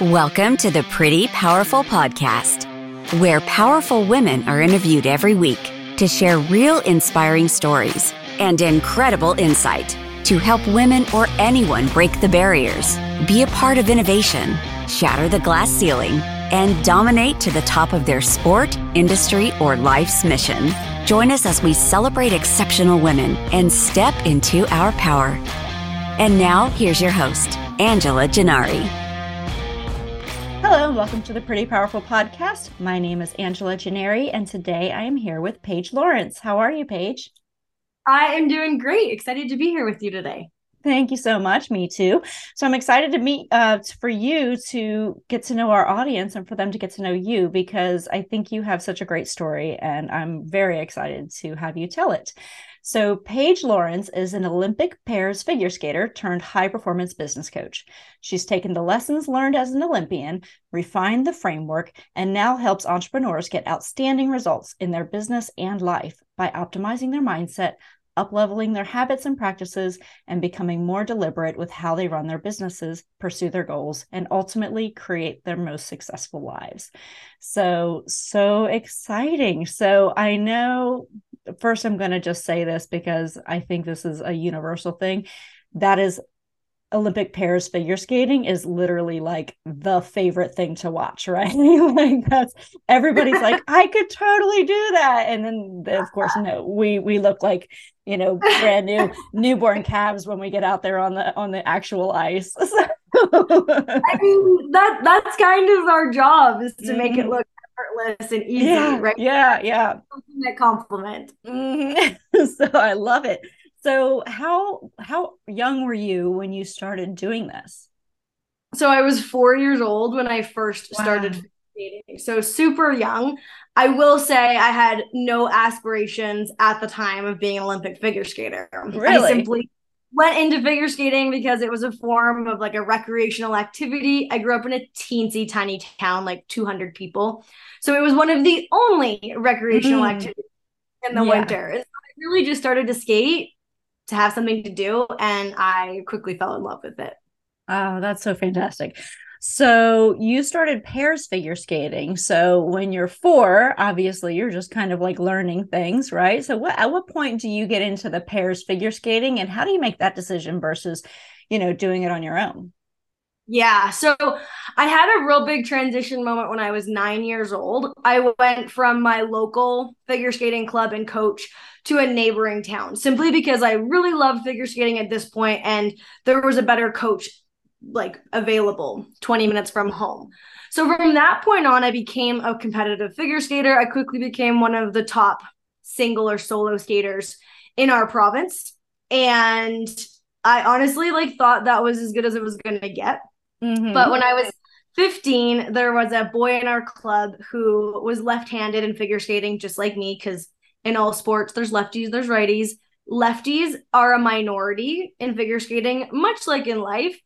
Welcome to the Pretty Powerful Podcast, where powerful women are interviewed every week to share real inspiring stories and incredible insight to help women or anyone break the barriers, be a part of innovation, shatter the glass ceiling, and dominate to the top of their sport, industry, or life's mission. Join us as we celebrate exceptional women and step into our power. And now, here's your host, Angela Gennari. Welcome to the Pretty Powerful Podcast. My name is Angela Gennari, and today I am here with Paige Lawrence. How are you, Paige? I am doing great. Excited to be here with you today. Thank you so much. Me too. So I'm excited to meet uh, for you to get to know our audience and for them to get to know you because I think you have such a great story, and I'm very excited to have you tell it. So, Paige Lawrence is an Olympic pairs figure skater turned high performance business coach. She's taken the lessons learned as an Olympian, refined the framework, and now helps entrepreneurs get outstanding results in their business and life by optimizing their mindset, upleveling their habits and practices, and becoming more deliberate with how they run their businesses, pursue their goals, and ultimately create their most successful lives. So, so exciting. So, I know first I'm going to just say this because I think this is a universal thing. That is Olympic pairs figure skating is literally like the favorite thing to watch, right? like that's everybody's like, I could totally do that. And then of course, no, we we look like, you know, brand new newborn calves when we get out there on the on the actual ice. I mean that that's kind of our job is to mm-hmm. make it mm-hmm. look effortless and easy, yeah, right? Yeah, yeah. That compliment. Mm-hmm. so I love it. So how how young were you when you started doing this? So I was four years old when I first wow. started skating. So super young. I will say I had no aspirations at the time of being an Olympic figure skater. Really? I simply went into figure skating because it was a form of like a recreational activity. I grew up in a teensy tiny town, like 200 people. So it was one of the only recreational mm. activities in the yeah. winter. So I really just started to skate to have something to do, and I quickly fell in love with it. Oh, that's so fantastic. So you started pairs figure skating. So when you're four, obviously you're just kind of like learning things, right? So what at what point do you get into the pairs figure skating and how do you make that decision versus, you know, doing it on your own? Yeah. So I had a real big transition moment when I was nine years old. I went from my local figure skating club and coach to a neighboring town simply because I really loved figure skating at this point and there was a better coach like available 20 minutes from home. So from that point on, I became a competitive figure skater. I quickly became one of the top single or solo skaters in our province. And I honestly like thought that was as good as it was going to get. Mm-hmm. But when I was 15, there was a boy in our club who was left handed in figure skating, just like me, because in all sports, there's lefties, there's righties. Lefties are a minority in figure skating, much like in life.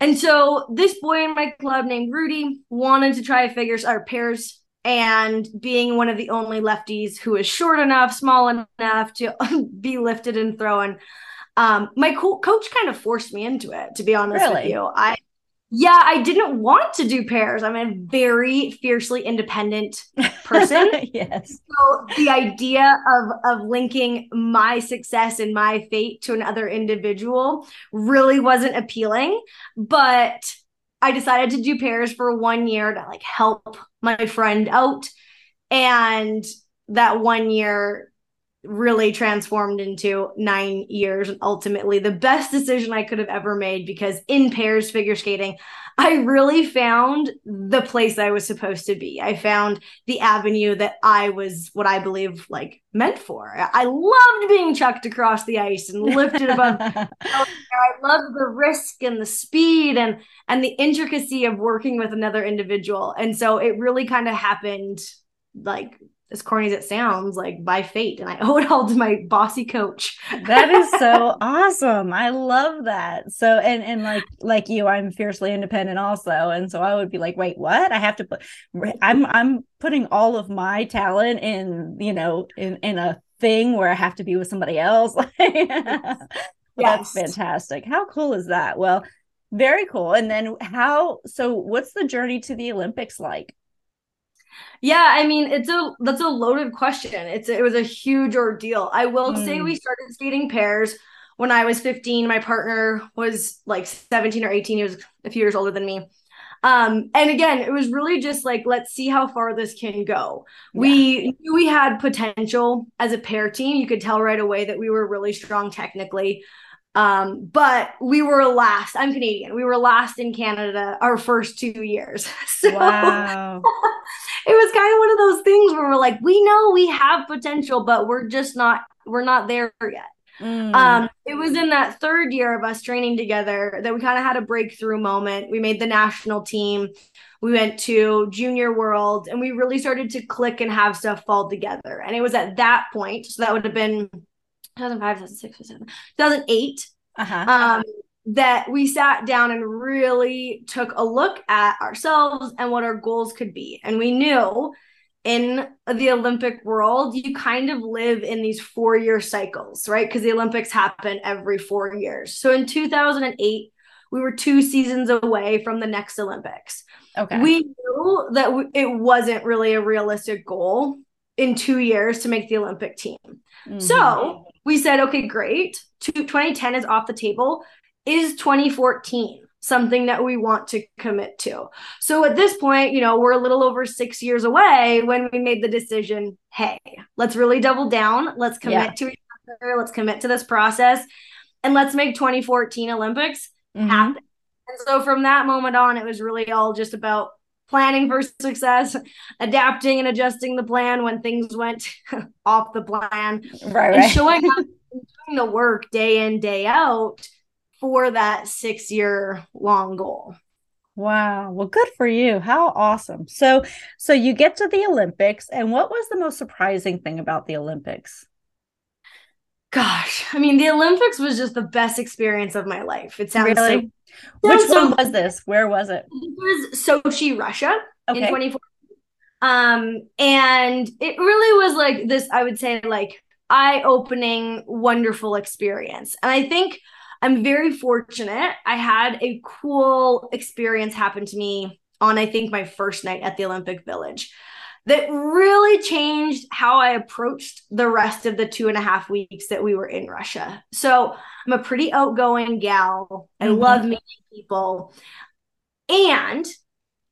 And so this boy in my club named Rudi wanted to try figures or pairs and being one of the only lefties who is short enough, small enough to be lifted and thrown. Um, my co- coach kind of forced me into it, to be honest really? with you. I yeah, I didn't want to do pairs. I'm a very fiercely independent person. yes. So the idea of of linking my success and my fate to another individual really wasn't appealing, but I decided to do pairs for one year to like help my friend out and that one year really transformed into nine years and ultimately the best decision I could have ever made because in pairs figure skating, I really found the place I was supposed to be. I found the avenue that I was what I believe like meant for. I loved being chucked across the ice and lifted above. I loved the risk and the speed and and the intricacy of working with another individual. And so it really kind of happened like as corny as it sounds, like by fate. And I owe it all to my bossy coach. that is so awesome. I love that. So and and like like you, I'm fiercely independent also. And so I would be like, wait, what? I have to put I'm I'm putting all of my talent in, you know, in in a thing where I have to be with somebody else. yes. That's fantastic. How cool is that? Well, Very cool. And then how so what's the journey to the Olympics like? Yeah, I mean, it's a that's a loaded question. It's it was a huge ordeal. I will mm. say we started skating pairs when I was 15. My partner was like 17 or 18. He was a few years older than me. Um, and again, it was really just like, let's see how far this can go. Yeah. We knew we had potential as a pair team. You could tell right away that we were really strong technically. Um, but we were last. I'm Canadian. We were last in Canada our first two years. So wow. it was kind of one of those things where we're like, we know we have potential, but we're just not, we're not there yet. Mm. Um, it was in that third year of us training together that we kind of had a breakthrough moment. We made the national team. We went to junior world and we really started to click and have stuff fall together. And it was at that point, so that would have been 2005, 2006, 2008, uh-huh. um, that we sat down and really took a look at ourselves and what our goals could be. And we knew in the Olympic world, you kind of live in these four year cycles, right? Because the Olympics happen every four years. So in 2008, we were two seasons away from the next Olympics. Okay. We knew that it wasn't really a realistic goal in two years to make the Olympic team. Mm-hmm. So we said, okay, great. 2010 is off the table. Is 2014 something that we want to commit to. So at this point, you know, we're a little over six years away when we made the decision hey, let's really double down. Let's commit yeah. to each other. Let's commit to this process and let's make 2014 Olympics mm-hmm. happen. And so from that moment on, it was really all just about planning for success, adapting and adjusting the plan when things went off the plan, right, and right. showing up doing the work day in, day out for that six year long goal. Wow. Well, good for you. How awesome. So, so you get to the Olympics and what was the most surprising thing about the Olympics? Gosh, I mean, the Olympics was just the best experience of my life. It sounds really? so Which one was this? Where was it? It was Sochi, Russia okay. in 2014. Um, and it really was like this, I would say, like eye-opening, wonderful experience. And I think I'm very fortunate. I had a cool experience happen to me on, I think, my first night at the Olympic Village that really changed how I approached the rest of the two and a half weeks that we were in Russia. So I'm a pretty outgoing gal. I mm-hmm. love meeting people. And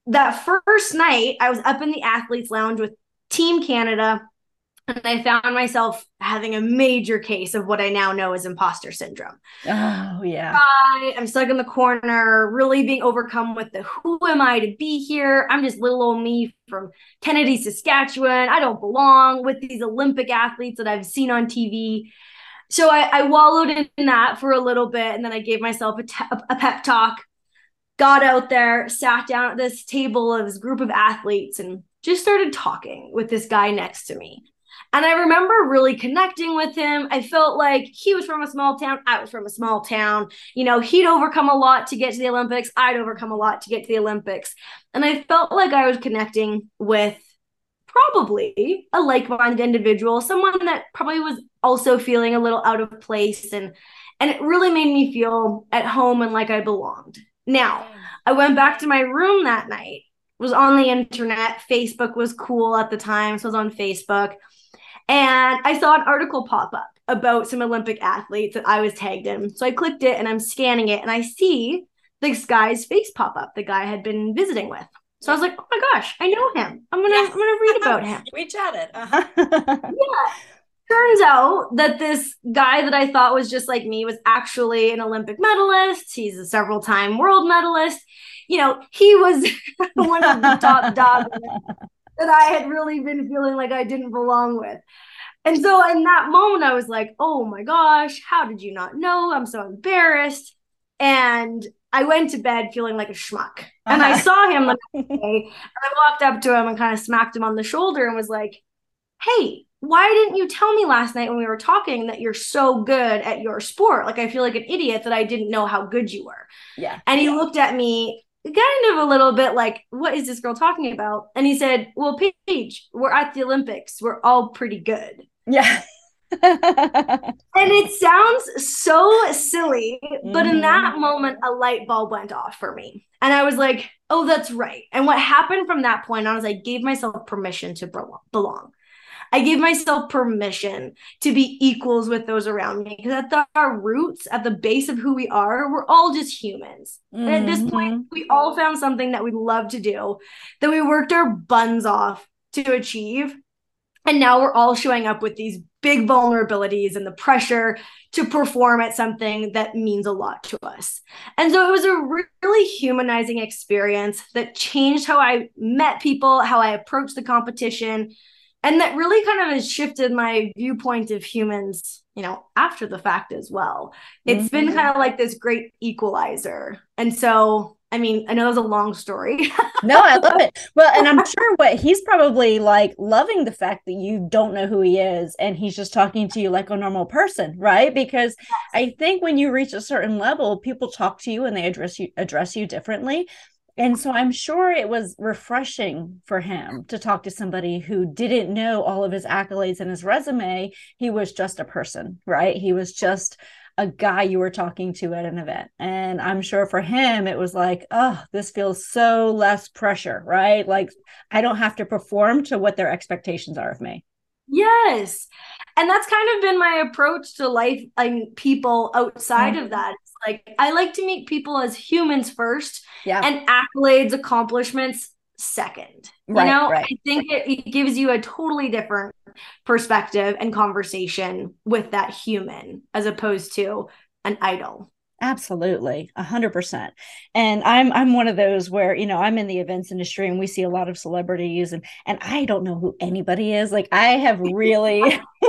that first night, I was up in the athletes lounge with Team Canada and I found myself having a major case of what I now know as imposter syndrome. Oh, yeah. I am stuck in the corner, really being overcome with the who am I to be here? I'm just little old me from Kennedy, Saskatchewan. I don't belong with these Olympic athletes that I've seen on TV. So I, I wallowed in that for a little bit, and then I gave myself a, te- a pep talk, got out there, sat down at this table of this group of athletes, and just started talking with this guy next to me and I remember really connecting with him. I felt like he was from a small town. I was from a small town. You know, he'd overcome a lot to get to the Olympics. I'd overcome a lot to get to the Olympics. And I felt like I was connecting with probably a like-minded individual, someone that probably was also feeling a little out of place and and it really made me feel at home and like I belonged. Now, I went back to my room that night. Was on the internet. Facebook was cool at the time, so I was on Facebook and I saw an article pop up about some Olympic athletes that I was tagged in. So I clicked it and I'm scanning it and I see this guy's face pop up, the guy I had been visiting with. So I was like, oh my gosh, I know him. I'm gonna I'm gonna read about him. we chatted. Uh-huh. yeah. Turns out that this guy that I thought was just like me was actually an Olympic medalist. He's a several time world medalist. You know, he was one of the top dogs that I had really been feeling like I didn't belong with. And so in that moment, I was like, oh my gosh, how did you not know? I'm so embarrassed. And I went to bed feeling like a schmuck. And uh-huh. I saw him the next day, and I walked up to him and kind of smacked him on the shoulder and was like, hey, why didn't you tell me last night when we were talking that you're so good at your sport? Like, I feel like an idiot that I didn't know how good you were. Yeah. And he looked at me kind of a little bit like, what is this girl talking about? And he said, well, Paige, we're at the Olympics. We're all pretty good. Yeah. and it sounds so silly, but mm-hmm. in that mm-hmm. moment, a light bulb went off for me. And I was like, oh, that's right. And what happened from that point on is I gave myself permission to belong. I gave myself permission to be equals with those around me because at the, our roots, at the base of who we are, we're all just humans. Mm-hmm. And at this point, mm-hmm. we all found something that we love to do, that we worked our buns off to achieve. And now we're all showing up with these big vulnerabilities and the pressure to perform at something that means a lot to us. And so it was a really humanizing experience that changed how I met people, how I approached the competition, and that really kind of has shifted my viewpoint of humans you know after the fact as well. It's mm-hmm. been kind of like this great equalizer. And so i mean i know that was a long story. No i love it. Well and i'm sure what he's probably like loving the fact that you don't know who he is and he's just talking to you like a normal person right? Because i think when you reach a certain level people talk to you and they address you address you differently and so I'm sure it was refreshing for him to talk to somebody who didn't know all of his accolades and his resume. He was just a person, right? He was just a guy you were talking to at an event. And I'm sure for him, it was like, oh, this feels so less pressure, right? Like I don't have to perform to what their expectations are of me. Yes. And that's kind of been my approach to life and people outside mm-hmm. of that. Like I like to meet people as humans first yeah. and accolades, accomplishments second. Right, you know, right. I think it, it gives you a totally different perspective and conversation with that human as opposed to an idol. Absolutely, a hundred percent. And I'm I'm one of those where you know I'm in the events industry and we see a lot of celebrities and and I don't know who anybody is. Like I have really,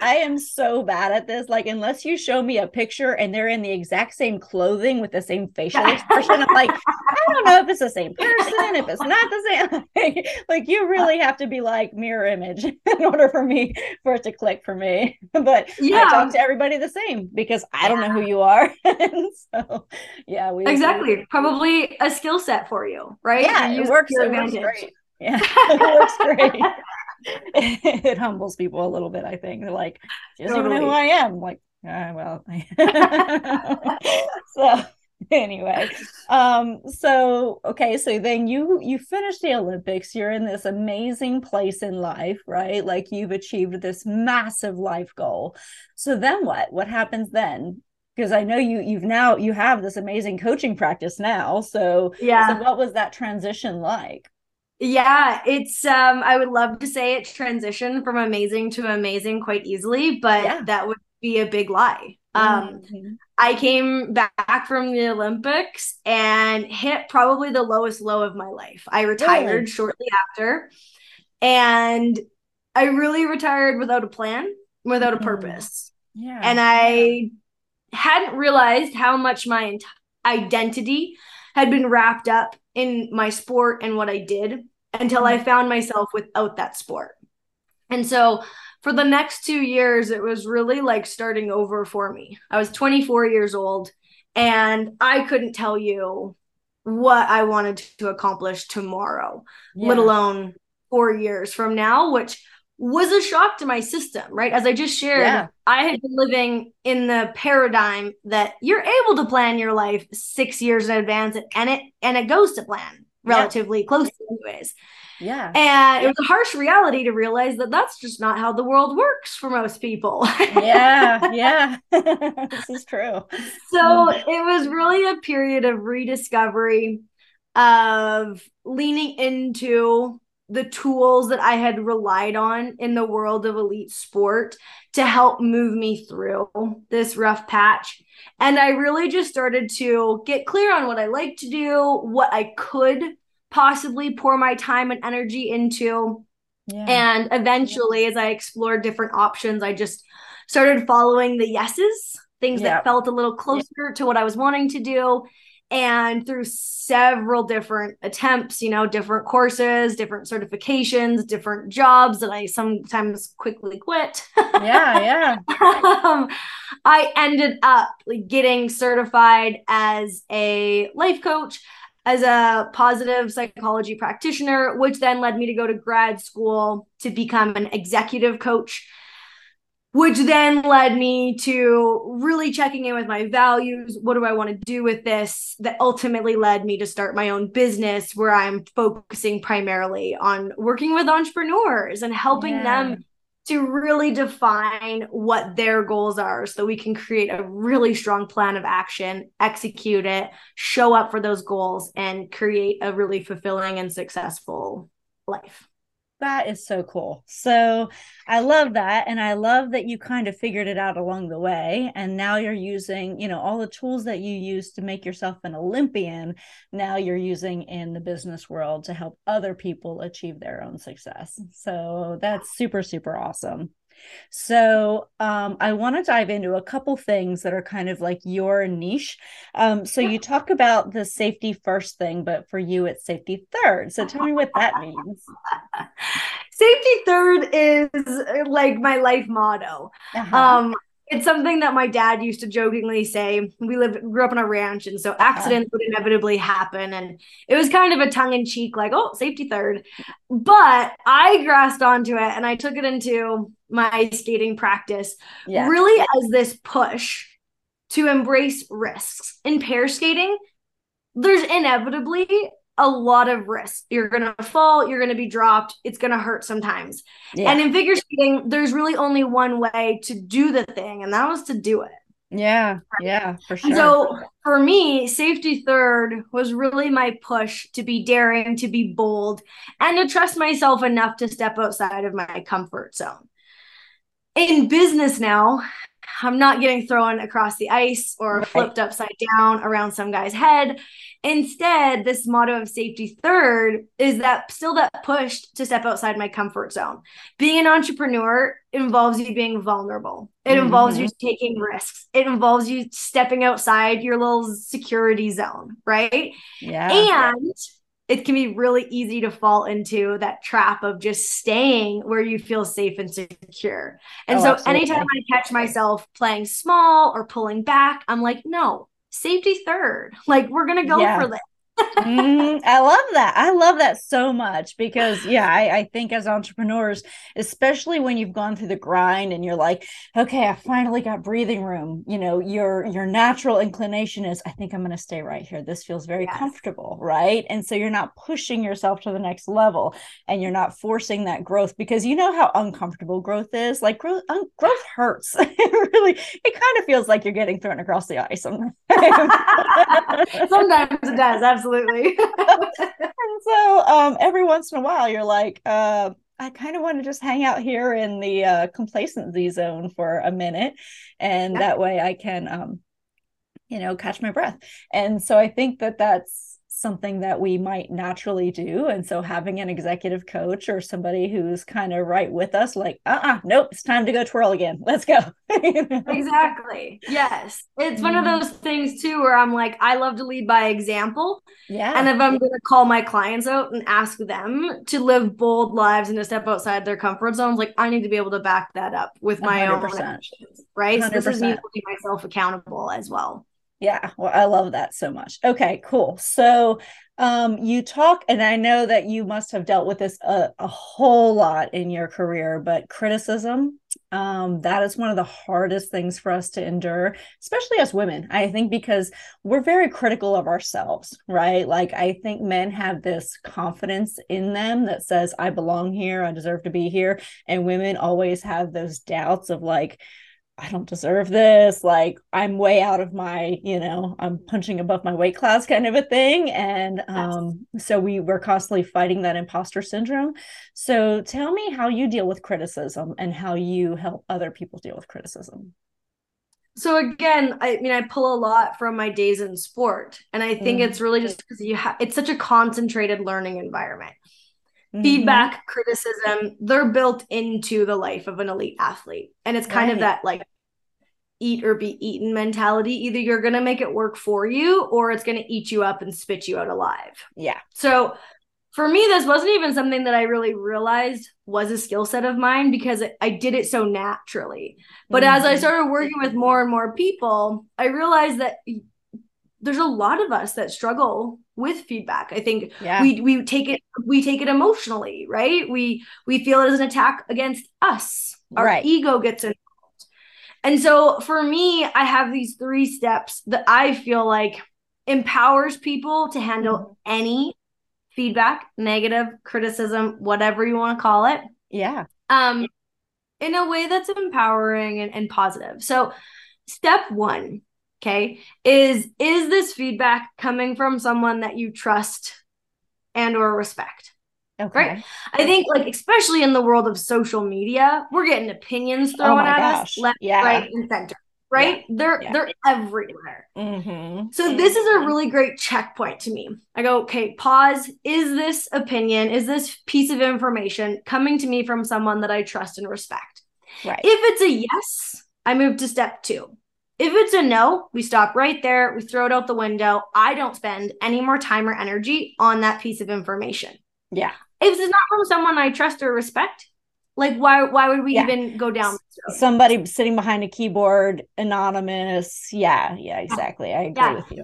I am so bad at this. Like unless you show me a picture and they're in the exact same clothing with the same facial expression, I'm like I don't know if it's the same person, if it's not the same. Like, you uh, really have to be like mirror image in order for me for it to click for me. But yeah. I talk to everybody the same because I don't know who you are. so yeah, we exactly we, probably a skill set for you, right? Yeah, it works, it works great. Yeah, it works great. It, humbles people a little bit, I think. They're like, doesn't totally. even know who I am. I'm like, ah, well, so anyway um so okay so then you you finish the olympics you're in this amazing place in life right like you've achieved this massive life goal so then what what happens then because I know you you've now you have this amazing coaching practice now. So yeah, so what was that transition like? Yeah, it's um I would love to say it transitioned from amazing to amazing quite easily, but yeah. that would be a big lie. Um mm-hmm. I came back from the Olympics and hit probably the lowest low of my life. I retired really? shortly after and I really retired without a plan, without a mm-hmm. purpose. Yeah. And I hadn't realized how much my identity had been wrapped up in my sport and what I did until I mm-hmm. found myself without that sport. And so for the next two years, it was really like starting over for me. I was 24 years old and I couldn't tell you what I wanted to accomplish tomorrow, yeah. let alone four years from now, which was a shock to my system, right? As I just shared, yeah. I had been living in the paradigm that you're able to plan your life six years in advance and it and it goes to plan relatively yeah. close anyways. Yeah. And it was a harsh reality to realize that that's just not how the world works for most people. yeah. Yeah. this is true. So it was really a period of rediscovery, of leaning into the tools that I had relied on in the world of elite sport to help move me through this rough patch. And I really just started to get clear on what I like to do, what I could possibly pour my time and energy into. Yeah. And eventually, as I explored different options, I just started following the yeses, things yeah. that felt a little closer yeah. to what I was wanting to do and through several different attempts you know different courses different certifications different jobs that i sometimes quickly quit. Yeah yeah. Um, i ended up like, getting certified as a life coach as a positive psychology practitioner which then led me to go to grad school to become an executive coach which then led me to really checking in with my values. What do I want to do with this? That ultimately led me to start my own business where I'm focusing primarily on working with entrepreneurs and helping yeah. them to really define what their goals are so we can create a really strong plan of action, execute it, show up for those goals, and create a really fulfilling and successful life. That is so cool. So I love that. And I love that you kind of figured it out along the way. And now you're using, you know, all the tools that you use to make yourself an Olympian. Now you're using in the business world to help other people achieve their own success. So that's super, super awesome. So um, I want to dive into a couple things that are kind of like your niche. Um, so you talk about the safety first thing, but for you, it's safety third. So tell me what that means. safety third is like my life motto. Uh-huh. Um, it's something that my dad used to jokingly say. We lived grew up on a ranch, and so accidents would inevitably happen. And it was kind of a tongue in cheek, like, oh, safety third. But I grasped onto it and I took it into my skating practice, yeah. really as this push to embrace risks. In pair skating, there's inevitably a lot of risk. You're going to fall, you're going to be dropped, it's going to hurt sometimes. Yeah. And in figure skating, there's really only one way to do the thing, and that was to do it. Yeah, yeah, for sure. so for me, safety third was really my push to be daring, to be bold, and to trust myself enough to step outside of my comfort zone. In business now, I'm not getting thrown across the ice or right. flipped upside down around some guy's head. Instead, this motto of safety third is that still that push to step outside my comfort zone. Being an entrepreneur involves you being vulnerable. It mm-hmm. involves you taking risks. It involves you stepping outside your little security zone, right? Yeah. And it can be really easy to fall into that trap of just staying where you feel safe and secure. And oh, so absolutely. anytime I catch myself playing small or pulling back, I'm like, no, safety third. Like we're gonna go yeah. for this mm, I love that. I love that so much because, yeah, I, I, think as entrepreneurs, especially when you've gone through the grind and you're like, okay, I finally got breathing room. You know, your your natural inclination is, I think I'm going to stay right here. This feels very yes. comfortable, right? And so you're not pushing yourself to the next level, and you're not forcing that growth because you know how uncomfortable growth is. Like growth, un- growth hurts. it really, it kind of feels like you're getting thrown across the ice sometimes. sometimes it does. Absolutely absolutely. and so um, every once in a while, you're like, uh, I kind of want to just hang out here in the uh, complacency zone for a minute, and yeah. that way I can, um, you know, catch my breath. And so I think that that's something that we might naturally do. And so having an executive coach or somebody who's kind of right with us, like, uh uh-uh, nope, it's time to go twirl again. Let's go. exactly. Yes. It's one of mm-hmm. those things too where I'm like, I love to lead by example. Yeah. And if I'm going to call my clients out and ask them to live bold lives and to step outside their comfort zones, like I need to be able to back that up with my 100%. own actions. Right. 100%. So this is me holding myself accountable as well. Yeah, well, I love that so much. Okay, cool. So, um, you talk, and I know that you must have dealt with this a, a whole lot in your career, but criticism, um, that is one of the hardest things for us to endure, especially as women. I think because we're very critical of ourselves, right? Like, I think men have this confidence in them that says, I belong here, I deserve to be here. And women always have those doubts of, like, I don't deserve this. Like I'm way out of my, you know, I'm punching above my weight class kind of a thing. And um, so we were constantly fighting that imposter syndrome. So tell me how you deal with criticism and how you help other people deal with criticism. So again, I mean, I pull a lot from my days in sport, and I think mm-hmm. it's really just because you have it's such a concentrated learning environment. Mm-hmm. Feedback, criticism, they're built into the life of an elite athlete. And it's kind right. of that like eat or be eaten mentality. Either you're going to make it work for you or it's going to eat you up and spit you out alive. Yeah. So for me, this wasn't even something that I really realized was a skill set of mine because I did it so naturally. But mm-hmm. as I mm-hmm. started working with more and more people, I realized that there's a lot of us that struggle with feedback i think yeah. we we take it we take it emotionally right we we feel it as an attack against us our right. ego gets involved And so for me, I have these three steps that I feel like empowers people to handle mm-hmm. any feedback, negative criticism, whatever you want to call it. Yeah. Um, in a way that's empowering and, and positive. So, step one, okay, is is this feedback coming from someone that you trust and or respect? Okay. Right. I think like especially in the world of social media, we're getting opinions oh thrown oh at gosh. us left, yeah. right, and center. Right? Yeah. They're yeah. they're everywhere. Mm-hmm. So this is a really great checkpoint to me. I go, okay, pause. Is this opinion, is this piece of information coming to me from someone that I trust and respect? Right. If it's a yes, I move to step two. If it's a no, we stop right there. We throw it out the window. I don't spend any more time or energy on that piece of information. Yeah. If it's not from someone I trust or respect, like why why would we yeah. even go down somebody sitting behind a keyboard anonymous yeah yeah exactly i agree yeah. with you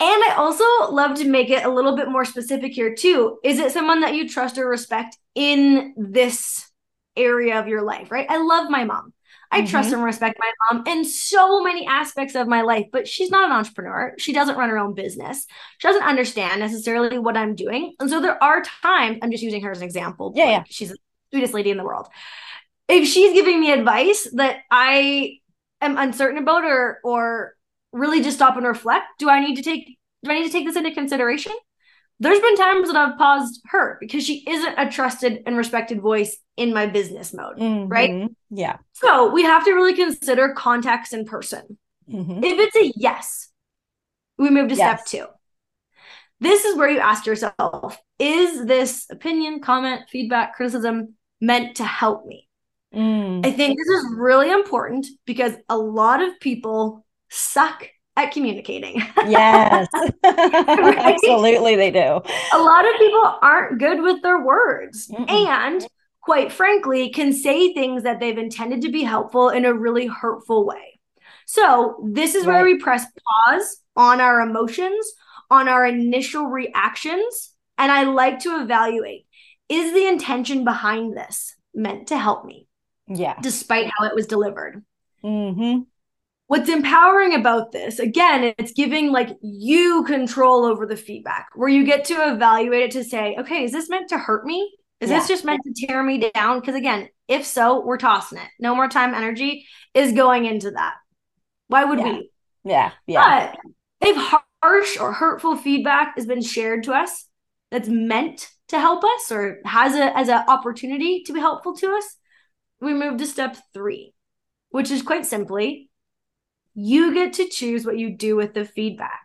and i also love to make it a little bit more specific here too is it someone that you trust or respect in this area of your life right i love my mom I mm-hmm. trust and respect my mom in so many aspects of my life, but she's not an entrepreneur. She doesn't run her own business. She doesn't understand necessarily what I'm doing. And so there are times, I'm just using her as an example. Yeah, yeah. She's the sweetest lady in the world. If she's giving me advice that I am uncertain about or or really just stop and reflect, do I need to take do I need to take this into consideration? There's been times that I've paused her because she isn't a trusted and respected voice in my business mode, mm-hmm. right? Yeah. So we have to really consider context in person. Mm-hmm. If it's a yes, we move to yes. step two. This is where you ask yourself Is this opinion, comment, feedback, criticism meant to help me? Mm. I think this is really important because a lot of people suck at communicating. yes. right? Absolutely they do. A lot of people aren't good with their words Mm-mm. and quite frankly can say things that they've intended to be helpful in a really hurtful way. So, this is right. where we press pause on our emotions, on our initial reactions, and I like to evaluate is the intention behind this meant to help me? Yeah. Despite how it was delivered. Mm-hmm what's empowering about this again it's giving like you control over the feedback where you get to evaluate it to say okay is this meant to hurt me? Is yeah. this just meant to tear me down? Because again if so we're tossing it. No more time energy is going into that. Why would yeah. we? Yeah. Yeah but if harsh or hurtful feedback has been shared to us that's meant to help us or has a as an opportunity to be helpful to us we move to step three which is quite simply you get to choose what you do with the feedback.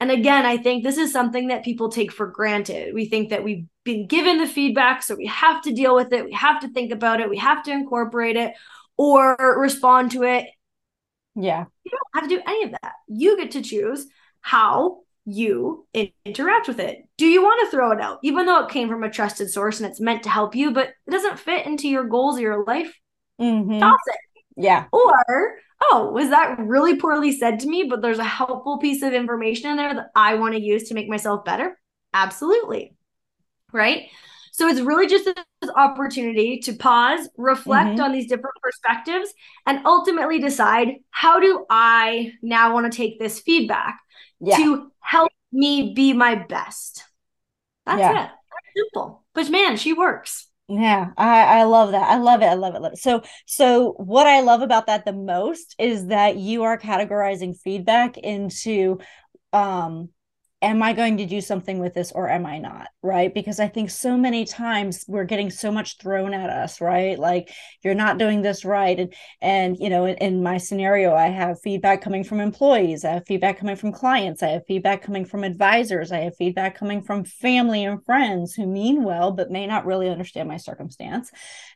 And again, I think this is something that people take for granted. We think that we've been given the feedback, so we have to deal with it, we have to think about it, we have to incorporate it or respond to it. Yeah. You don't have to do any of that. You get to choose how you interact with it. Do you want to throw it out, even though it came from a trusted source and it's meant to help you, but it doesn't fit into your goals or your life? Mm-hmm. Toss it. Yeah. Or oh, was that really poorly said to me? But there's a helpful piece of information in there that I want to use to make myself better? Absolutely. Right. So it's really just this opportunity to pause, reflect mm-hmm. on these different perspectives, and ultimately decide how do I now want to take this feedback yeah. to help me be my best. That's yeah. it. simple. But man, she works. Yeah, I, I love that. I love it. I love it. So, so what I love about that the most is that you are categorizing feedback into um am I going to do something with this or am I not? Right. Because I think so many times we're getting so much thrown at us, right? Like you're not doing this right. And, and, you know, in, in, my scenario, I have feedback coming from employees, I have feedback coming from clients, I have feedback coming from advisors, I have feedback coming from family and friends who mean well, but may not really understand my circumstance.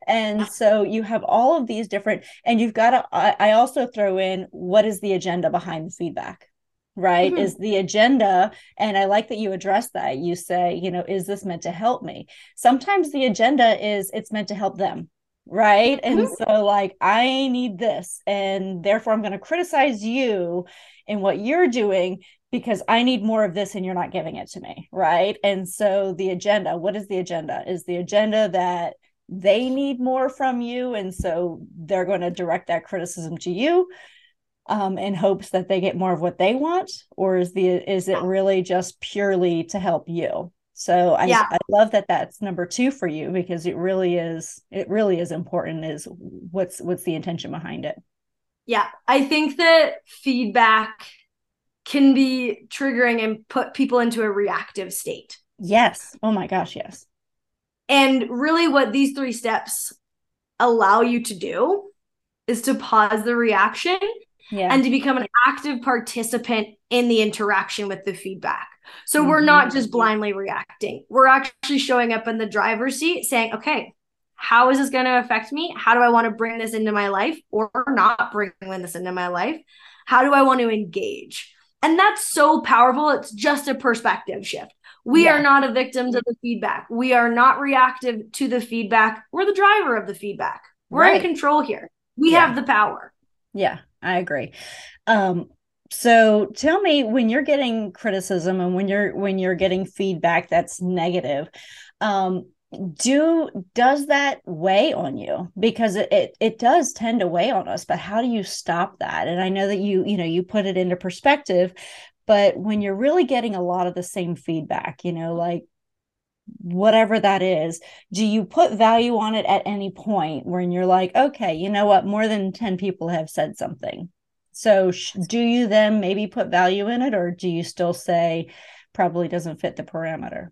And so you have all of these different, and you've got to, I, I also throw in what is the agenda behind the feedback? Right mm-hmm. is the agenda and i like that you address that. You say you know is this meant to help me? Sometimes the agenda is it's meant to help them right? Mm-hmm. and so like i need this and therefore i'm going to criticize you in what you're doing because i need more of this and you're not giving it to me right? And so the agenda what is the agenda? Is the agenda that they need more from you and so they're going to direct that criticism to you um, in hopes that they get more of what they want or is the is it really just purely to help you? So I, yeah. I love that that's number two for you because it really is it really is important is what's what's the intention behind it. Yeah i think that feedback can be triggering and put people into a reactive state. Yes. Oh my gosh yes. And really what these three steps allow you to do is to pause the reaction yeah. and to become an active participant in the interaction with the feedback. So mm-hmm. we're not just blindly reacting. We're actually showing up in the driver's seat saying, okay, how is this going to affect me? How do I want to bring this into my life or not bring this into my life? How do I want to engage? And that's so powerful. It's just a perspective shift. We yeah. are not a victim to the feedback. We are not reactive to the feedback. We're the driver of the feedback. We're right. in control here. We yeah. have the power. Yeah, I agree. Um, so tell me when you're getting criticism and when you're when you're getting feedback that's negative, um, do does that weigh on you because it, it it does tend to weigh on us but how do you stop that and i know that you you know you put it into perspective but when you're really getting a lot of the same feedback you know like whatever that is do you put value on it at any point when you're like okay you know what? More than 10 people have said something. So sh- do you then maybe put value in it or do you still say probably doesn't fit the parameter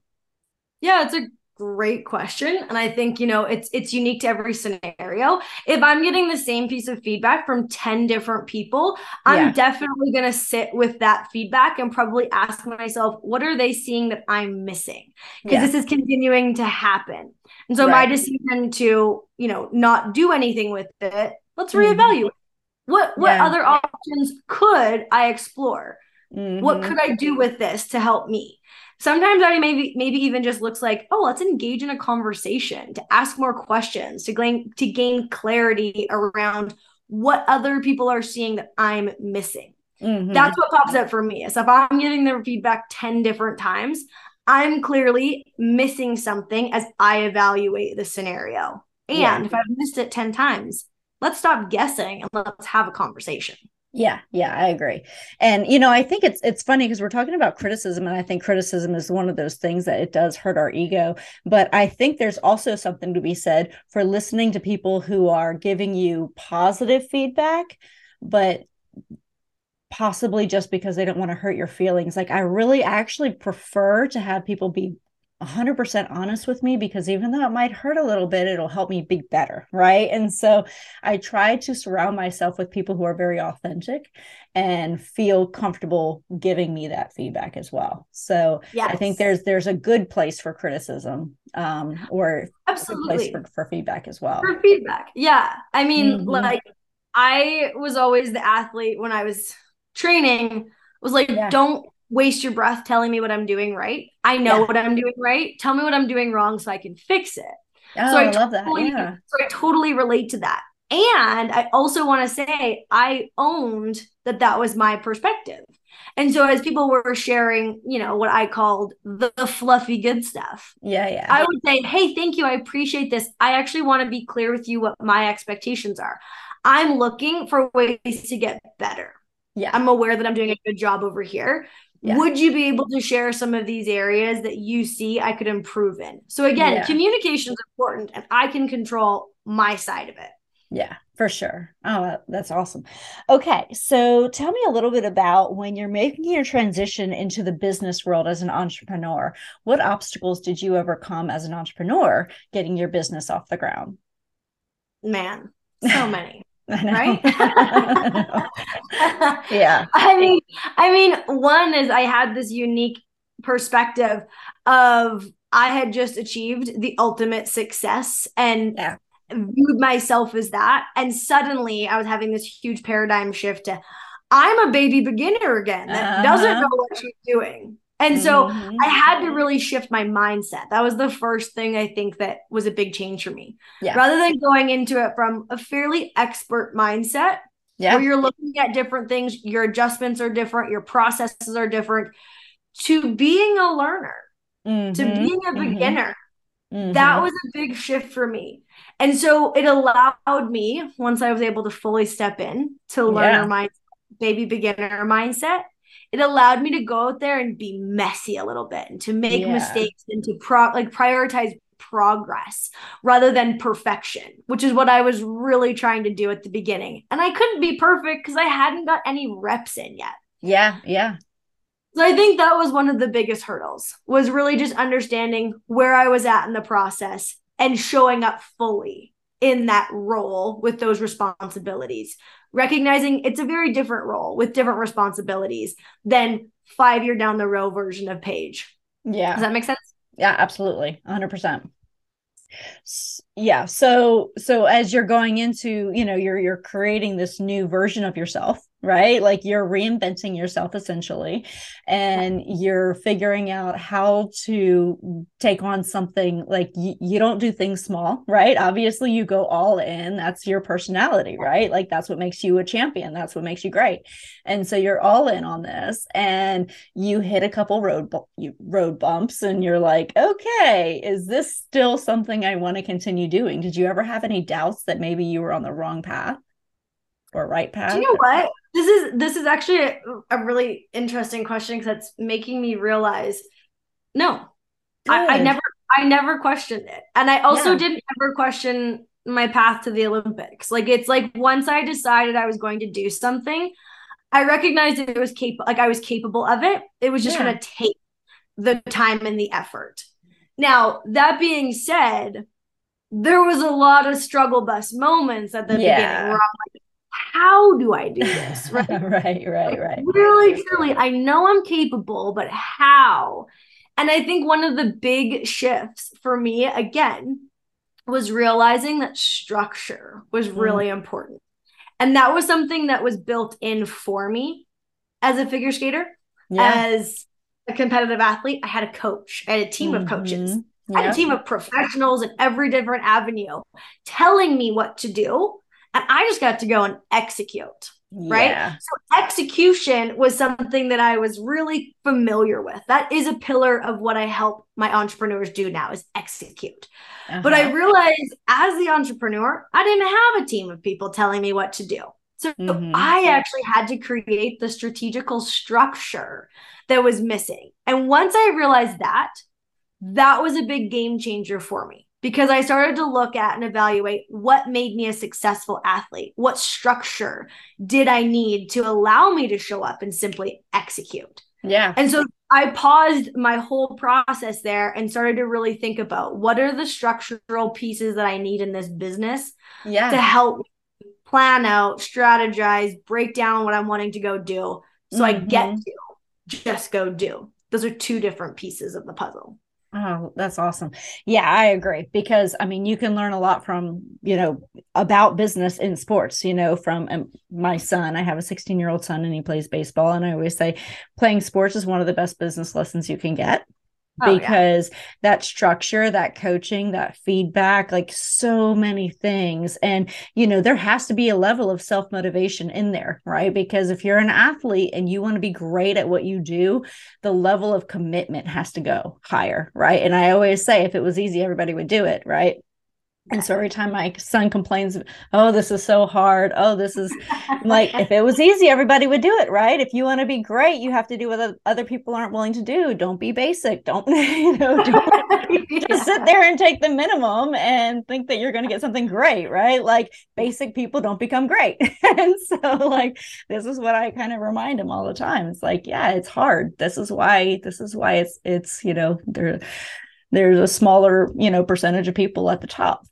yeah it's a great question and i think you know it's it's unique to every scenario if i'm getting the same piece of feedback from 10 different people i'm yeah. definitely going to sit with that feedback and probably ask myself what are they seeing that i'm missing because yeah. this is continuing to happen and so right. my decision to you know not do anything with it let's mm-hmm. reevaluate what what yeah. other options could i explore mm-hmm. what could i do with this to help me sometimes I maybe maybe even just looks like, oh, let's engage in a conversation to ask more questions, to gain to gain clarity around what other people are seeing that I'm missing. Mm-hmm. That's what pops up for me. Is if I'm getting their feedback 10 different times, I'm clearly missing something as I evaluate the scenario. And yeah. if I've missed it 10 times, let's stop guessing and let's have a conversation. Yeah, yeah, I agree. And you know, I think it's it's funny because we're talking about criticism and I think criticism is one of those things that it does hurt our ego, but I think there's also something to be said for listening to people who are giving you positive feedback, but possibly just because they don't want to hurt your feelings. Like I really actually prefer to have people be 100% honest with me because even though it might hurt a little bit, it'll help me be better. Right. And so I try to surround myself with people who are very authentic and feel comfortable giving me that feedback as well. So yes. I think there's there's a good place for criticism um, or absolutely place for, for feedback as well. For feedback. Yeah. I mean, mm-hmm. like I was always the athlete when I was training was like, yeah. don't waste your breath telling me what I'm doing right. I know yeah. what I'm doing right. Tell me what I'm doing wrong so I can fix it. Oh, so I, I love totally, that. Yeah. So I totally relate to that. And I also want to say I owned that that was my perspective. And so as people were sharing, you know, what I called the, the fluffy good stuff. Yeah, yeah. I would say, "Hey, thank you. I appreciate this. I actually want to be clear with you what my expectations are. I'm looking for ways to get better. Yeah. I'm aware that I'm doing a good job over here. Yeah. Would you be able to share some of these areas that you see I could improve in? So again, yeah. communication is important and I can control my side of it. Yeah, for sure. Oh, that's awesome. Okay, so tell me a little bit about when you're making your transition into the business world as an entrepreneur. What obstacles did you overcome as an entrepreneur getting your business off the ground? Man, so many right? Yeah. I mean i mean one is i had this unique perspective of i had just achieved the ultimate success and yeah. viewed myself as that. And suddenly i was having this huge paradigm shift to i'm a baby beginner again that uh-huh. doesn't know what she's doing and so mm-hmm. I had to really shift my mindset. That was the first thing I think that was a big change for me. Yeah. Rather than going into it from a fairly expert mindset, yeah. where you're looking at different things, your adjustments are different, your processes are different, to being a learner, mm-hmm. to being a mm-hmm. beginner. Mm-hmm. That was a big shift for me. And so it allowed me, once I was able to fully step in to learner yeah. my baby beginner mindset, it allowed me to go out there and be messy a little bit and to make yeah. mistakes and to pro like prioritize progress rather than perfection, which is what I was really trying to do at the beginning. And I couldn't be perfect because I hadn't got any reps in yet. Yeah, yeah. So I think that was one of the biggest hurdles was really just understanding where I was at in the process and showing up fully in that role with those responsibilities. Recognizing it's a very different role with different responsibilities than 5 year down the road version of Paige. Yeah. Does that make sense? Yeah, absolutely. 100% yeah so so as you're going into you know you're you're creating this new version of yourself right? Like you're reinventing yourself essentially and you're figuring out how to take on something like y- you don't do things small right? Obviously you go all in. That's your personality right? Like that's what makes you a champion. That's what makes you great. And so you're all in on this and you hit a couple road bu- road bumps and you're like okay is this still something i want to continue doing? Did you ever have any doubts that maybe you were on the wrong path or right path? Do you know what? This is this is actually a, a really interesting question because it's making me realize no. I, I, never I never questioned it. And I also yeah. didn't ever question my path to the Olympics. Like it's like once I decided I was going to do something, I recognized it was capable like I was capable of it. It was just yeah. gonna take the time and the effort. Now, that being said, there was a lot of struggle bus moments at the yeah. beginning where I'm like, how do I do this? Right, right, right, right. Really, truly, I know I'm capable, but how? And I think one of the big shifts for me, again, was realizing that structure was mm. really mm. important. And that was something that was built in for me as a figure skater, yeah. as a competitive athlete. I had a coach, I had a team mm-hmm. of coaches. Yeah. I had a team of professionals in every different avenue telling me what to do and I just got to go and execute. Right. Yeah. So execution was something that I was really familiar with. That is a pillar of what I help my entrepreneurs do now is execute. Uh-huh. But I uh-huh. realized as the entrepreneur, I didn't have a team of people telling me what to do. So mm-hmm. I actually had to create the strategical structure that was missing. And once I realized that, that was a big game changer for me because I started to look at and evaluate what made me a successful athlete. What structure did I need to allow me to show up and simply execute? Yeah. And so I paused my whole process there and started to really think about what are the structural pieces that I need in this business yeah. to help plan out, strategize, break down what I'm wanting to go do so mm-hmm. I get mm-hmm. to just go do. Those are two different pieces of the puzzle. Oh, that's awesome. Yeah, I agree because I mean, you can learn a lot from, you know, about business in sports, you know, from um, my son. I have a 16 year old son and he plays baseball. And I always say playing sports is one of the best business lessons you can get oh, because yeah. that structure, that coaching, that feedback, like so many things. And, you know, there has to be a level of self motivation in there, right? Because if you're an athlete and you want to be great at what you do, the level of commitment has to go higher, right? And I always say if it was easy, everybody would do it, right? And so every time my son complains, oh, this is so hard. Oh, this is like, if it was easy, everybody would do it, right? If you want to be great, you have to do what other people aren't willing to do. Don't be basic. Don't, you know, don't yeah. just sit there and take the minimum and think that you're going to get something great, right? Like basic people don't become great. and so, like, this is what I kind of remind him all the time. It's like, yeah, it's hard. This is why, this is why it's, it's, you know, there, there's a smaller, you know, percentage of people at the top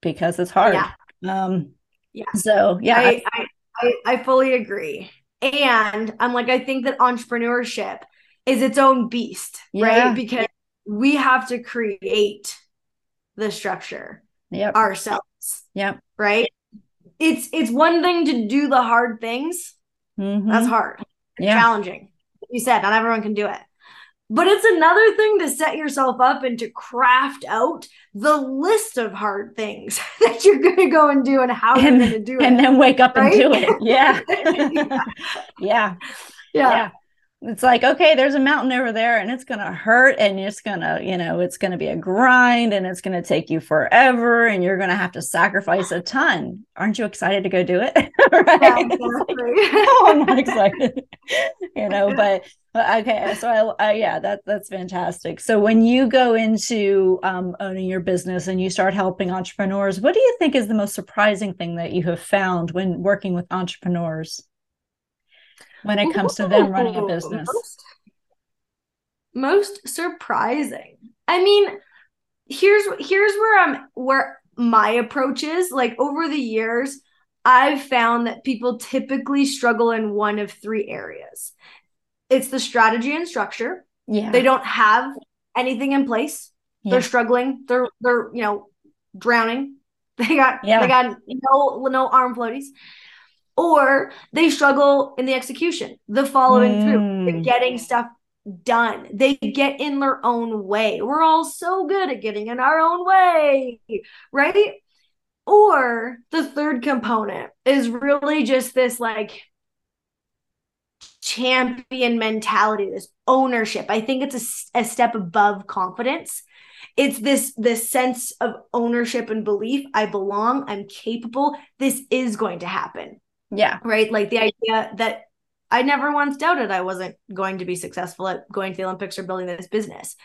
because it's hard. Yeah. Um, yeah. So yeah, I, I, I, I fully agree. And I'm like, I think that entrepreneurship is its own beast, yeah. right? Because we have to create the structure yep. ourselves. Yep. Right. It's it's one thing to do the hard things. Mm-hmm. That's hard. Yeah. Challenging. You said not everyone can do it. But it's another thing to set yourself up and to craft out the list of hard things that you're going to go and do and how and, you're going to do it. And then wake up right? and do it. Yeah. yeah. yeah. yeah. It's like okay there's a mountain over there and it's going to hurt and it's going to you know it's going to be a grind and it's going to take you forever and you're going to have to sacrifice a ton. Aren't you excited to go do it? Right? Yeah, exactly. oh i'm not excited you know but, but okay so I, I, yeah that that's fantastic. So when you go into um, owning your business and you start helping entrepreneurs what do you think is the most surprising thing that you have found when working with entrepreneurs when it comes to them running a business? Most, most surprising. I mean, here's here's where I'm where my approach is. Like over the years, I've found that people typically struggle in one of three areas. It's the strategy and structure. Yeah. They don't have anything in place. Yeah. They're struggling. They're they're, you know, drowning. They got yeah. they got no no arm floaties or they struggle in the execution, the following mm. through, getting stuff done. They get in their own way. We're all so good at getting in our own way, right? Or the third component is really just this like champion mentality, this ownership. I think it's a, a step above confidence. It's this this sense of ownership and belief. I belong. I'm capable. This is going to happen. Yeah. Right. Like the idea that I never once doubted I wasn't going to be successful at going to the Olympics or building this business.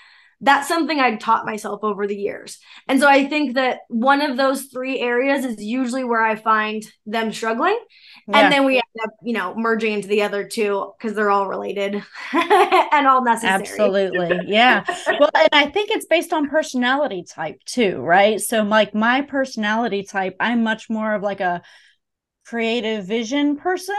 That's something I taught myself over the years. And so I think that one of those three areas is usually where I find them struggling. Yeah. And then we end up, you know, merging into the other two because they're all related and all necessary. Absolutely. Yeah. well, and I think it's based on personality type too, right? So, like my personality type, I'm much more of like a creative vision person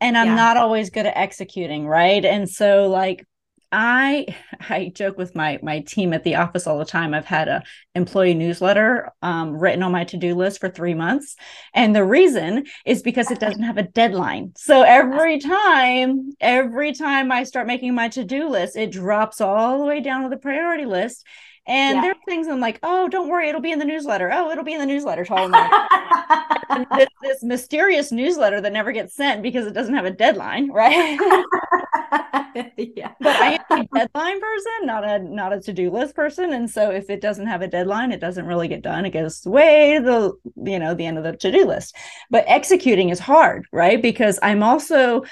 and I'm yeah. not always good at executing, right? And so like I I joke with my my team at the office all the time. I've had a employee newsletter um, written on my to do list for three months, and the reason is because it doesn't have a deadline. So every time, every time I start making my to do list, it drops all the way down to the priority list, and yeah. there are things I'm like, oh, don't worry, it'll be in the newsletter. Oh, it'll be in the newsletter. this, this mysterious newsletter that never gets sent because it doesn't have a deadline, right? yeah. But I am a deadline person, not a not a to-do list person. And so if it doesn't have a deadline, it doesn't really get done. It goes way to the, you know, the end of the to-do list. But executing is hard, right? Because I'm also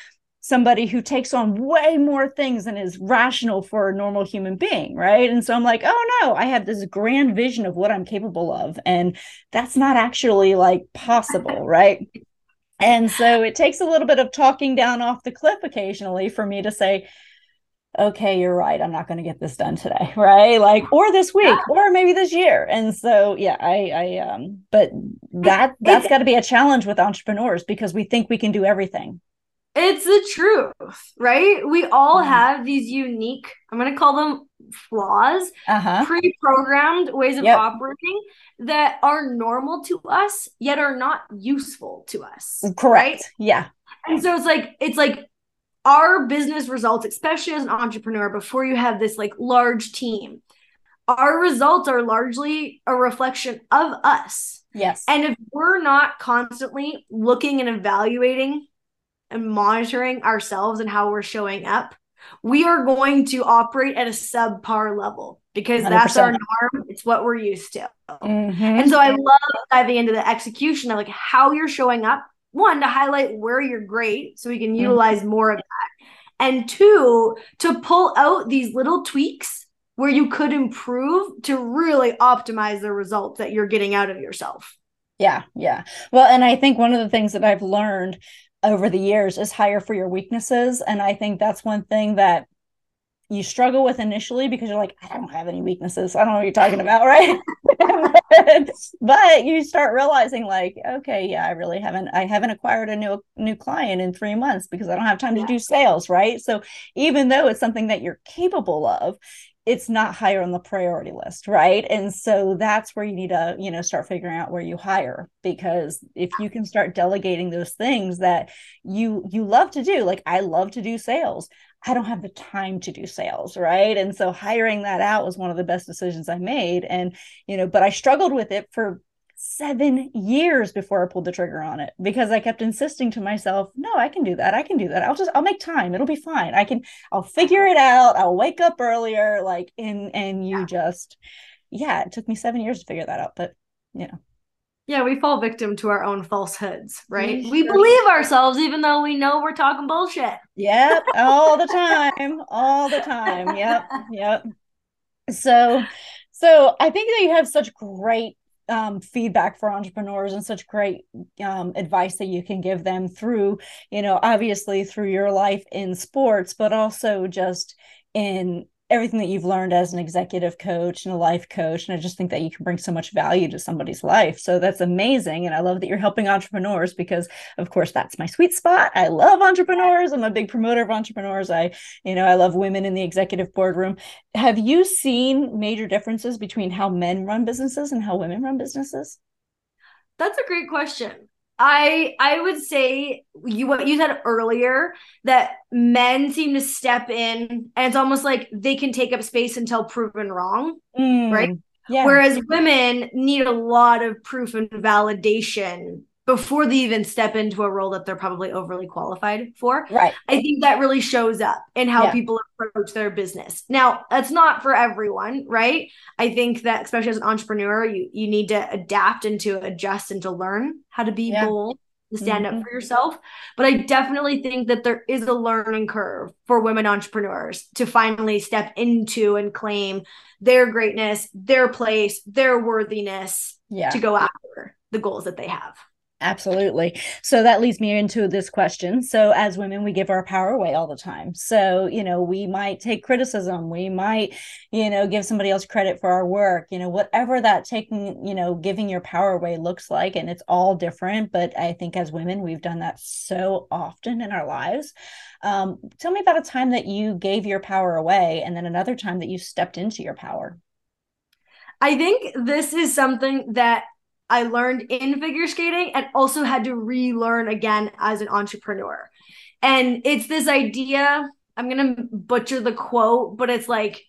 somebody who takes on way more things than is rational for a normal human being, right? And so I'm like, oh no, I have this grand vision of what I'm capable of. And that's not actually like possible, right? And so it takes a little bit of talking down off the cliff occasionally for me to say, okay, you're right. I'm not going to get this done today, right? Like, or this week, or maybe this year. And so, yeah, I, I, um, but that that's got to be a challenge with entrepreneurs because we think we can do everything. It's the truth, right? We all mm-hmm. have these unique, I'm going to call them flaws, uh-huh. pre programmed ways of yep. operating that are normal to us, yet are not useful to us. Correct. Right? Yeah. And so it's like, it's like, our business results, especially as an entrepreneur, before you have this like large team, our results are largely a reflection of us. Yes. And if we're not constantly looking and evaluating and monitoring ourselves and how we're showing up, we are going to operate at a subpar level because 100%. that's our norm. It's what we're used to. Mm-hmm. And so I love diving into the execution of like how you're showing up. One, to highlight where you're great so we can mm-hmm. utilize more of that. And two, to pull out these little tweaks where you could improve to really optimize the results that you're getting out of yourself. Yeah, yeah. Well, and I think one of the things that I've learned over the years is hire for your weaknesses. And I think that's one thing that you struggle with initially because you're like, I don't have any weaknesses. I don't know what you're talking about, right? but you start realizing like, okay, yeah, I really haven't I haven't acquired a new new client in 3 months because I don't have time to do sales, right? So even though it's something that you're capable of, it's not higher on the priority list right? And so that's where you need to you know start figuring out where you hire because if you can start delegating those things that you you love to do like i love to do sales i don't have the time to do sales right? And so hiring that out was one of the best decisions i made. And you know but i struggled with it for seven years before I pulled the trigger on it because I kept insisting to myself, no, I can do that. I can do that. I'll just, I'll make time. It'll be fine. I can, I'll figure it out. I'll wake up earlier. Like, and, and you yeah. just, yeah, it took me seven years to figure that out. But, you know. Yeah, we fall victim to our own falsehoods, right? We, we believe ourselves even though we know we're talking bullshit. Yep, all the time, all the time. Yep, yep. So, so I think that you have such great um, feedback for entrepreneurs and such great um, advice that you can give them through, you know, obviously through your life in sports, but also just in everything that you've learned as an executive coach and a life coach. And I just think that you can bring so much value to somebody's life. So that's amazing. And I love that you're helping entrepreneurs because, of course, that's my sweet spot. I love entrepreneurs. I'm a big promoter of entrepreneurs. I, you know, I love women in the executive boardroom. Have you seen major differences between how men run businesses and how women run businesses? That's a great question. I I would say you what you said earlier that men seem to step in and it's almost like they can take up space until proven wrong, mm, right? Yeah. Whereas women need a lot of proof and validation before they even step into a role that they're probably overly qualified for. Right. I think that really shows up in how yeah. people approach their business. Now, that's not for everyone, right? I think that especially as an entrepreneur, you you need to adapt and to adjust and to learn how to be yeah. bold to stand mm-hmm. up for yourself. But I definitely think that there is a learning curve for women entrepreneurs to finally step into and claim their greatness, their place, their worthiness yeah. to go after the goals that they have. Absolutely. So that leads me into this question. So, as women, we give our power away all the time. So, you know, we might take criticism, we might, you know, give somebody else credit for our work, you know, whatever that taking, you know, giving your power away looks like. And it's all different. But I think as women, we've done that so often in our lives. Um, tell me about a time that you gave your power away and then another time that you stepped into your power. I think this is something that I learned in figure skating and also had to relearn again as an entrepreneur. And it's this idea, I'm going to butcher the quote, but it's like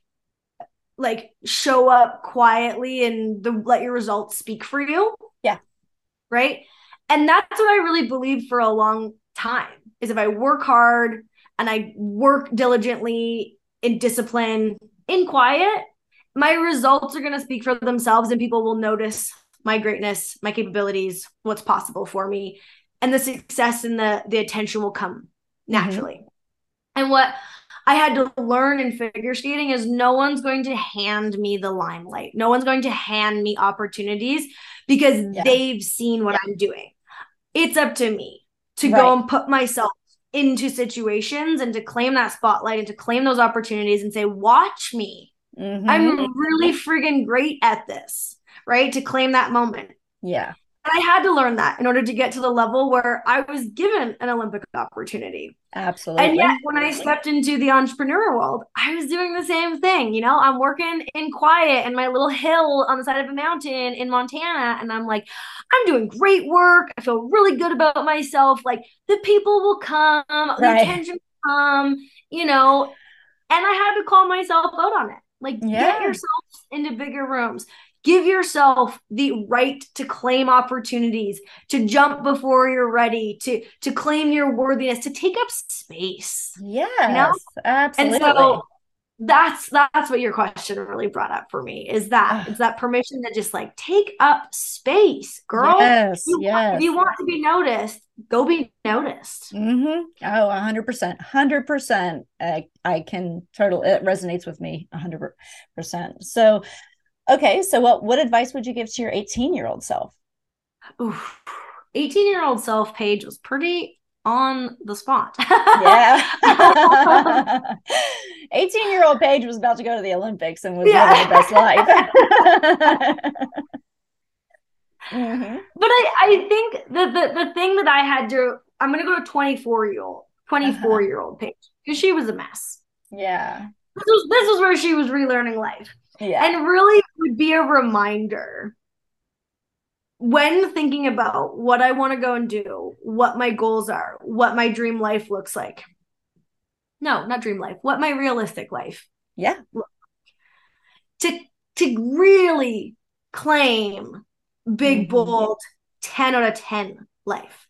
like show up quietly and the, let your results speak for you. Yeah. Right? And that's what I really believed for a long time is if I work hard and I work diligently in discipline in quiet, my results are going to speak for themselves and people will notice my greatness, my capabilities, what's possible for me, and the success and the the attention will come naturally. Mm-hmm. And what I had to learn in figure skating is no one's going to hand me the limelight. No one's going to hand me opportunities because yeah. they've seen what I'm doing. It's up to me to right. go and put myself into situations and to claim that spotlight and to claim those opportunities and say, watch me. Mm-hmm. I'm really friggin' great at this right? To claim that moment. Yeah. And I had to learn that in order to get to the level where I was given an Olympic opportunity. Absolutely. And yet, when I stepped into the entrepreneur world, I was doing the same thing. You know, I'm working in quiet in my little hill on the side of a mountain in Montana. And I'm like, I'm doing great work. I feel really good about myself. Like, the people will come, right. the attention will come, you know. And I had to call myself out on it. Like, yeah. get yourself into bigger rooms Give yourself the right to claim opportunities, to jump before you're ready, to to claim your worthiness, to take up space. Yes, you know? absolutely. And so that's that's what your question really brought up for me is that is that permission to just like take up space girl yes, if you, yes. if you want to be noticed go be noticed mm-hmm. oh 100% 100% I, I can totally it resonates with me 100% so Okay, so what what advice would you give to your 18 year old self? 18 year old self Paige was pretty on the spot. yeah. 18 year old Paige was about to go to the Olympics and was yeah. living the best life. mm-hmm. But I, I think the, the the thing that I had to I'm gonna go to 24 year old 24 year old Paige because she was a mess. Yeah. This was this was where she was relearning life. Yeah. And really would be a reminder when thinking about what I want to go and do, what my goals are, what my dream life looks like. No, not dream life, what my realistic life. Yeah. To to really claim big, mm-hmm. bold 10 out of 10 life.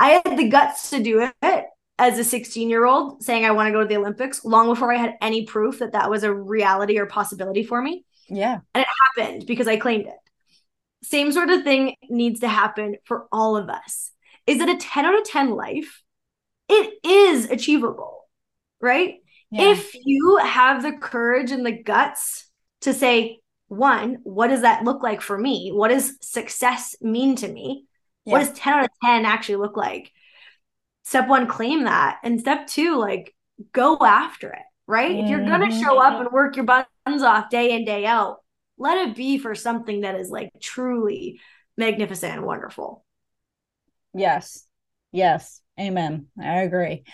I had the guts to do it as a 16 year old saying I want to go to the Olympics long before I had any proof that that was a reality or possibility for me. Yeah. And it happened because I claimed it. Same sort of thing needs to happen for all of us. Is it a 10 out of 10 life? It is achievable, right? Yeah. If you have the courage and the guts to say, one, what does that look like for me? What does success mean to me? Yeah. What does 10 out of 10 actually look like? Step one, claim that. And step two, like go after it, right? Mm-hmm. If you're going to show up and work your buns off day in, day out, let it be for something that is like truly magnificent and wonderful. Yes. Yes. Amen. I agree.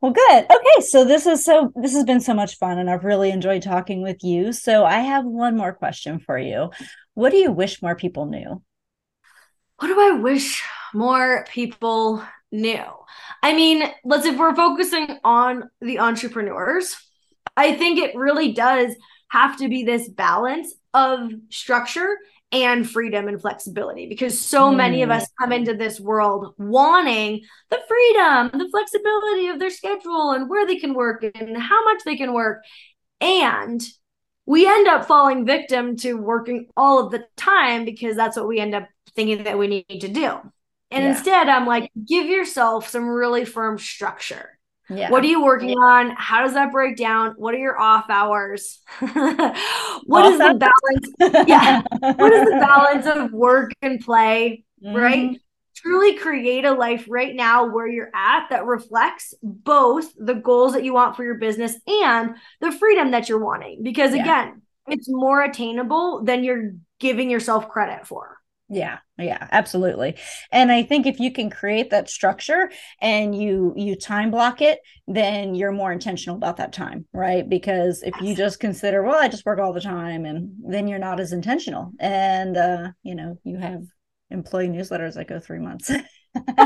Well, good. Okay, so this is so this has been so much fun and I've really enjoyed talking with you. So I have one more question for you. What do you wish more people knew? What do I wish more people knew? I mean, let's if we're focusing on the entrepreneurs, I think it really does have to be this balance of structure and freedom and flexibility because so mm. many of us come into this world wanting the freedom, the flexibility of their schedule and where they can work and how much they can work. And we end up falling victim to working all of the time because that's what we end up thinking that we need to do. And yeah. instead, I'm like, give yourself some really firm structure. Yeah. What are you working yeah. on? How does that break down? What are your off hours? what off is the balance? yeah. what is the balance of work and play? Mm-hmm. Right? Truly create a life right now where you're at that reflects both the goals that you want for your business and the freedom that you're wanting. Because yeah. again, it's more attainable than you're giving yourself credit for. Yeah, yeah, absolutely. And I think if you can create that structure and you you time block it, then you're more intentional about that time, right? Because if you just consider, well, I just work all the time and then you're not as intentional. And uh, you know, you have employee newsletters that go 3 months.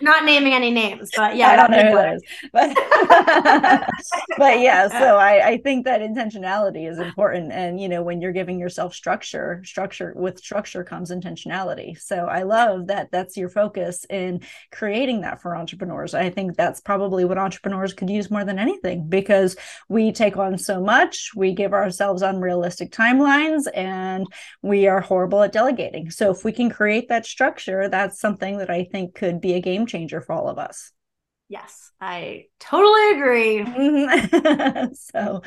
Not naming any names, but yeah, I don't know who that is. But, but yeah, so I, I think that intentionality is important. And you know, when you're giving yourself structure, structure with structure comes intentionality. So I love that that's your focus in creating that for entrepreneurs. I think that's probably what entrepreneurs could use more than anything because we take on so much, we give ourselves unrealistic timelines, and we are horrible at delegating. So if we can create that structure that's something that I think could be a game changer for all of us. Yes, I totally agree. so,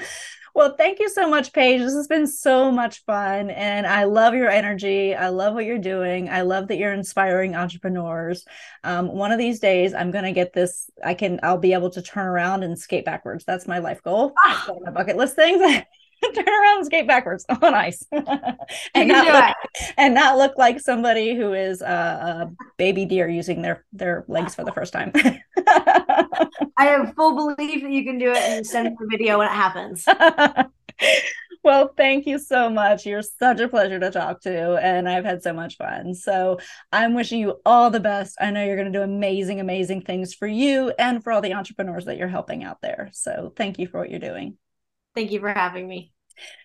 well, thank you so much, Paige. This has been so much fun. And I love your energy. I love what you're doing. I love that you're inspiring entrepreneurs. Um, one of these days, I'm going to get this. I can, I'll be able to turn around and skate backwards. That's my life goal. Ah. my bucket list things. turn around and skate backwards on ice. And not look, and not look like somebody who is a, a baby deer using their their legs for the first time. I have full belief that you can do it and send me a video when it happens. Well thank you so much. You're such a pleasure to talk to and i've had so much fun. So i'm wishing you all the best. I know you're going to do amazing amazing things for you and for all the entrepreneurs that you're helping out there. So thank you for what you're doing. Thank you for having me.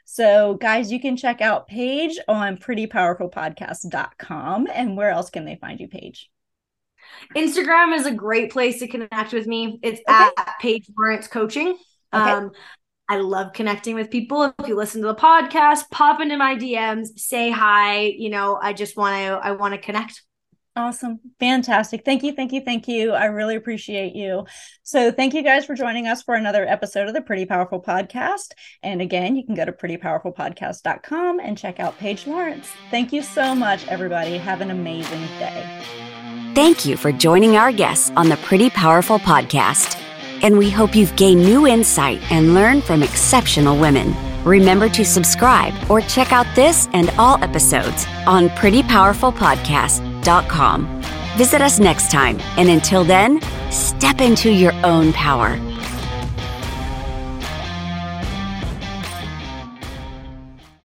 So, guys, you can check out Paige on prettypowerfulpodcast.com. And where else can they find you, Paige? Instagram is a great place to connect with me. It's okay. at Paige Lawrence Coaching. Okay. Um, I love connecting with people. If you listen to the podcast, pop into my DMs, say hi. You know, I just want to, I want to connect. Awesome. Fantastic. Thank you. Thank you. Thank you. I really appreciate you. So, thank you guys for joining us for another episode of the Pretty Powerful Podcast. And again, you can go to prettypowerfulpodcast.com and check out Paige Lawrence. Thank you so much, everybody. Have an amazing day. Thank you for joining our guests on the Pretty Powerful Podcast. And we hope you've gained new insight and learned from exceptional women. Remember to subscribe or check out this and all episodes on prettypowerfulpodcast.com. Visit us next time, and until then, step into your own power